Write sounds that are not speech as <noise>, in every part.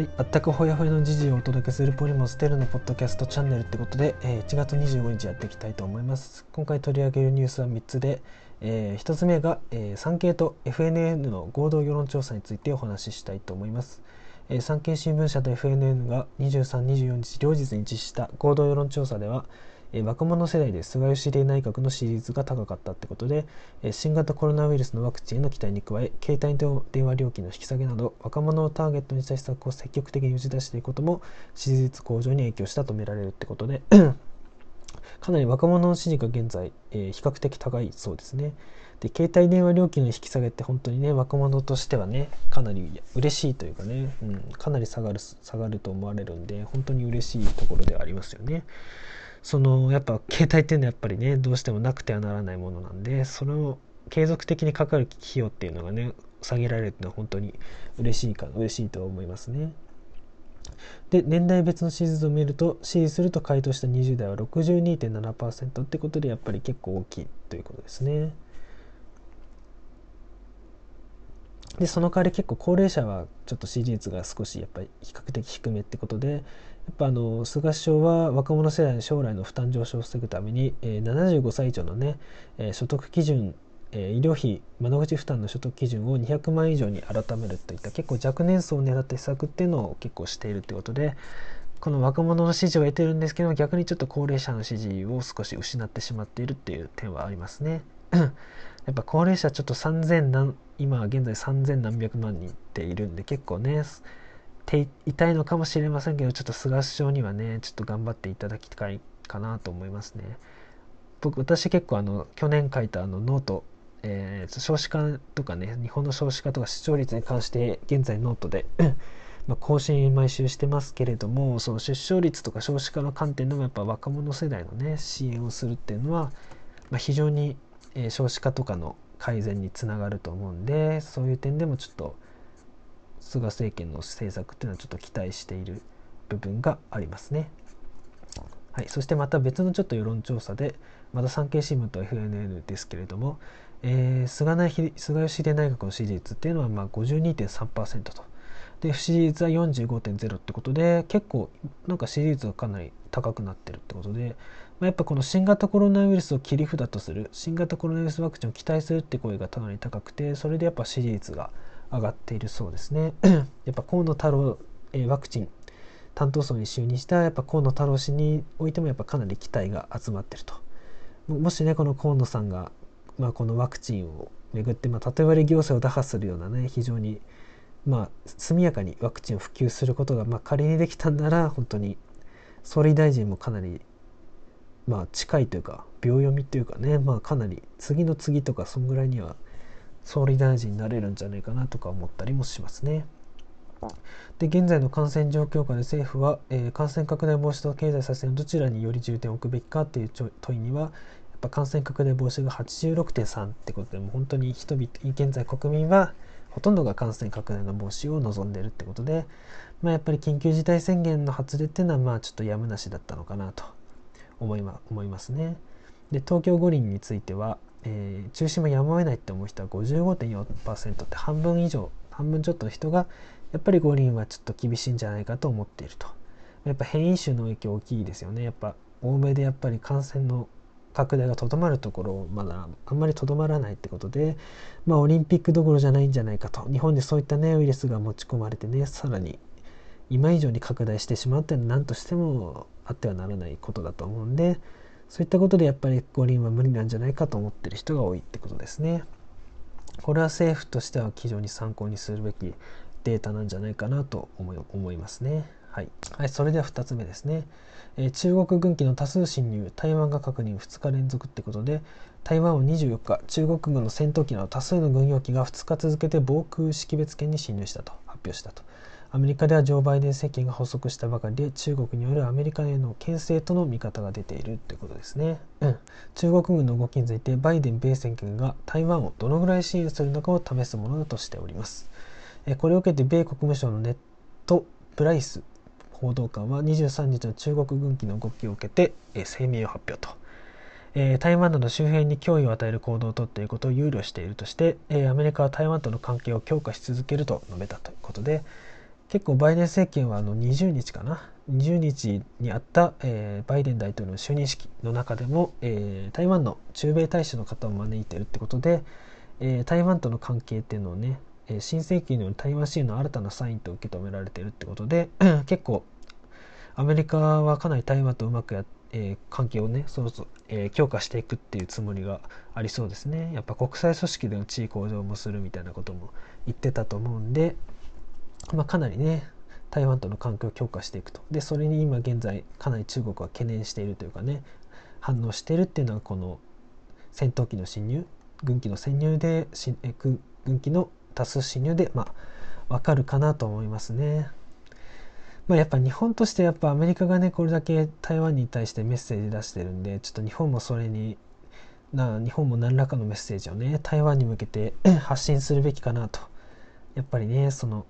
はい、あったかほやほやの時事をお届けするポリモステルのポッドキャストチャンネルってことで、えー、1月25日やっていきたいと思います。今回取り上げるニュースは3つで、えー、1つ目が、えー、産経と FNN の合同世論調査についてお話ししたいと思います。えー、産経新聞社と FNN が23、24日両日に実施した合同世論調査では、え若者世代で菅義偉内閣の支持率が高かったってことで、え新型コロナウイルスのワクチンへの期待に加え携帯電話料金の引き下げなど若者をターゲットにした施策を積極的に打ち出していくことも支持率向上に影響したとみられるってことで <clears throat> かなり若者の支持が現在、えー、比較的高いそうですね。で携帯電話料金の引き下げって本当にね若者としてはねかなり嬉しいというかね、うん、かなり下がる下がると思われるんで本当に嬉しいところではありますよね。そのやっぱ携帯っていうのはやっぱりねどうしてもなくてはならないものなんでそれを継続的にかかる費用っていうのがね下げられるっていうのは本当に嬉しいか嬉しいとは思いますね。で年代別の支持率を見ると支持すると回答した20代は62.7%ってことでやっぱり結構大きいということですね。でその代わり結構高齢者はちょっと支持率が少しやっぱり比較的低めってことでやっぱあの菅首相は若者世代の将来の負担上昇を防ぐために、えー、75歳以上のね、えー、所得基準、え、医療費窓口負担の所得基準を200万以上に改めるといった結構若年層を狙った施策っていうのを結構しているってことでこの若者の支持を得てるんですけど逆にちょっと高齢者の支持を少し失ってしまっているっていう点はありますね。<coughs> やっぱ高齢者ちょっと3000何今現在3000何百万人っているんで結構ね痛いのかもしれませんけどちょっと菅首相にはねちょっと頑張っていただきたいかなと思いますね。僕私結構あの去年書いたあの note、えー、少子化とかね日本の少子化とか視聴率に関して現在ノートで <coughs> まあ更新毎週してますけれどもその出生率とか少子化の観点でもやっぱ若者世代のね支援をするっていうのは、まあ、非常にえー、少子化とかの改善につながると思うんでそういう点でもちょっと菅政権の政策っていうのはちょっと期待している部分がありますね。はい、そしてまた別のちょっと世論調査でまた産経新聞と FNN ですけれども、えー、菅菅義偉内閣の支持率っていうのはまあ52.3%とで不支持率は45.0ってことで結構なんか支持率がかなり高くなってるってことでまあ、やっぱこの新型コロナウイルスを切り札とする新型コロナウイルスワクチンを期待するって声がかなり高くてそれでやっぱ支持率が上がっているそうですね。<clears throat> やっぱ河野太郎、えー、ワクチン担当層に就任したやっぱ河野太郎氏においてもやっぱかなり期待が集まってると。もしねこの河野さんが、まあ、このワクチンをめぐって、まあ、縦割り行政を打破するようなね非常にまあ速やかにワクチンを普及することが、まあ、仮にできたんなら本当に総理大臣もかなりまあ近いというか秒読みというかねまあかなり次の次とかそんぐらいには総理大臣になれるんじゃないかなとか思ったりもしますね。で現在の感染状況下で政府は、えー、感染拡大防止と経済再生のどちらにより重点を置くべきかっていう問いにはやっぱ感染拡大防止が86.3ってことでもう本当に人々現在国民はほとんどが感染拡大の防止を望んでいるってことで、まあ、やっぱり緊急事態宣言の発令っていうのはまあちょっとやむなしだったのかなと思い,、ま、思いますね。で東京五輪については、えー、中止もやむを得ないって思う人は55.4%って半分以上半分ちょっとの人がやっぱり五輪はちょっと厳しいんじゃないかと思っていると。やっぱ変異種の影響大きいですよね。やっぱ欧米でやっぱり感染の拡大がとどまるところまだあんまりとどまらないってことで、まあ、オリンピックどころじゃないんじゃないかと日本でそういったねウイルスが持ち込まれてねさらに今以上に拡大してしまうっていうのは何としてもあってはならないことだと思うんでそういったことでやっぱり五輪は無理なんじゃないかと思ってる人が多いってことですね。これは政府としては非常に参考にするべきデータなんじゃないかなと思い思いますね。はい、はい、それでは2つ目ですね、えー、中国軍機の多数侵入台湾が確認2日連続ってことで台湾は24日中国軍の戦闘機など多数の軍用機が2日続けて防空識別圏に侵入したと発表したとアメリカではジョー・バイデン政権が発足したばかりで中国によるアメリカへの牽制との見方が出ているということですね、うん、中国軍の動きについてバイデン米政権が台湾をどのぐらい支援するのかを試すものだとしております。これを受けて米国務省のネット・プライス報道官は23日の中国軍機の動きを受けて声明を発表と。え台湾など周辺に脅威を与える行動をとっていることを憂慮しているとしてえアメリカは台湾との関係を強化し続けると述べたということで結構バイデン政権はあの20日かな。20日にあった、えー、バイデン大統領の就任式の中でも、えー、台湾の駐米大使の方を招いてるってことで、えー、台湾との関係っていうのをね、えー、新政権による台湾支援の新たなサインと受け止められてるってことで <clears throat> 結構アメリカはかなり台湾とうまくや、えー、関係をねそろそろ、えー、強化していくっていうつもりがありそうですね。やっぱ国際組織での地位向上もするみたいなことも言ってたと思うんで、まあ、かなりね台湾との関係を強化していくとでそれに今現在かなり中国は懸念しているというかね反応しているっていうのはこの戦闘機の侵入軍機の潜入でえ軍機の多数侵入でまあ分かるかなと思いますね。まあ、やっぱ日本としてやっぱアメリカがねこれだけ台湾に対してメッセージ出してるんでちょっと日本もそれにな日本も何らかのメッセージをね台湾に向けて <coughs> 発信するべきかなとやっぱりねその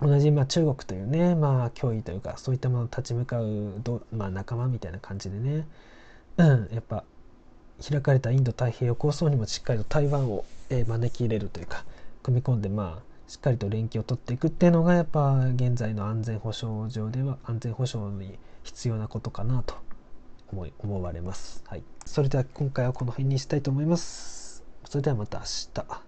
同じ、まあ、中国というね、まあ、脅威というかそういったものに立ち向かうど、まあ、仲間みたいな感じでね、うん、やっぱ開かれたインド太平洋構想にもしっかりと台湾を、えー、招き入れるというか組み込んでまあしっかりと連携を取っていくっていうのがやっぱ現在の安全保障上では安全保障に必要なことかなと思い思われます。はい、それでは今回はこの辺にしたいと思います。それではまた明日。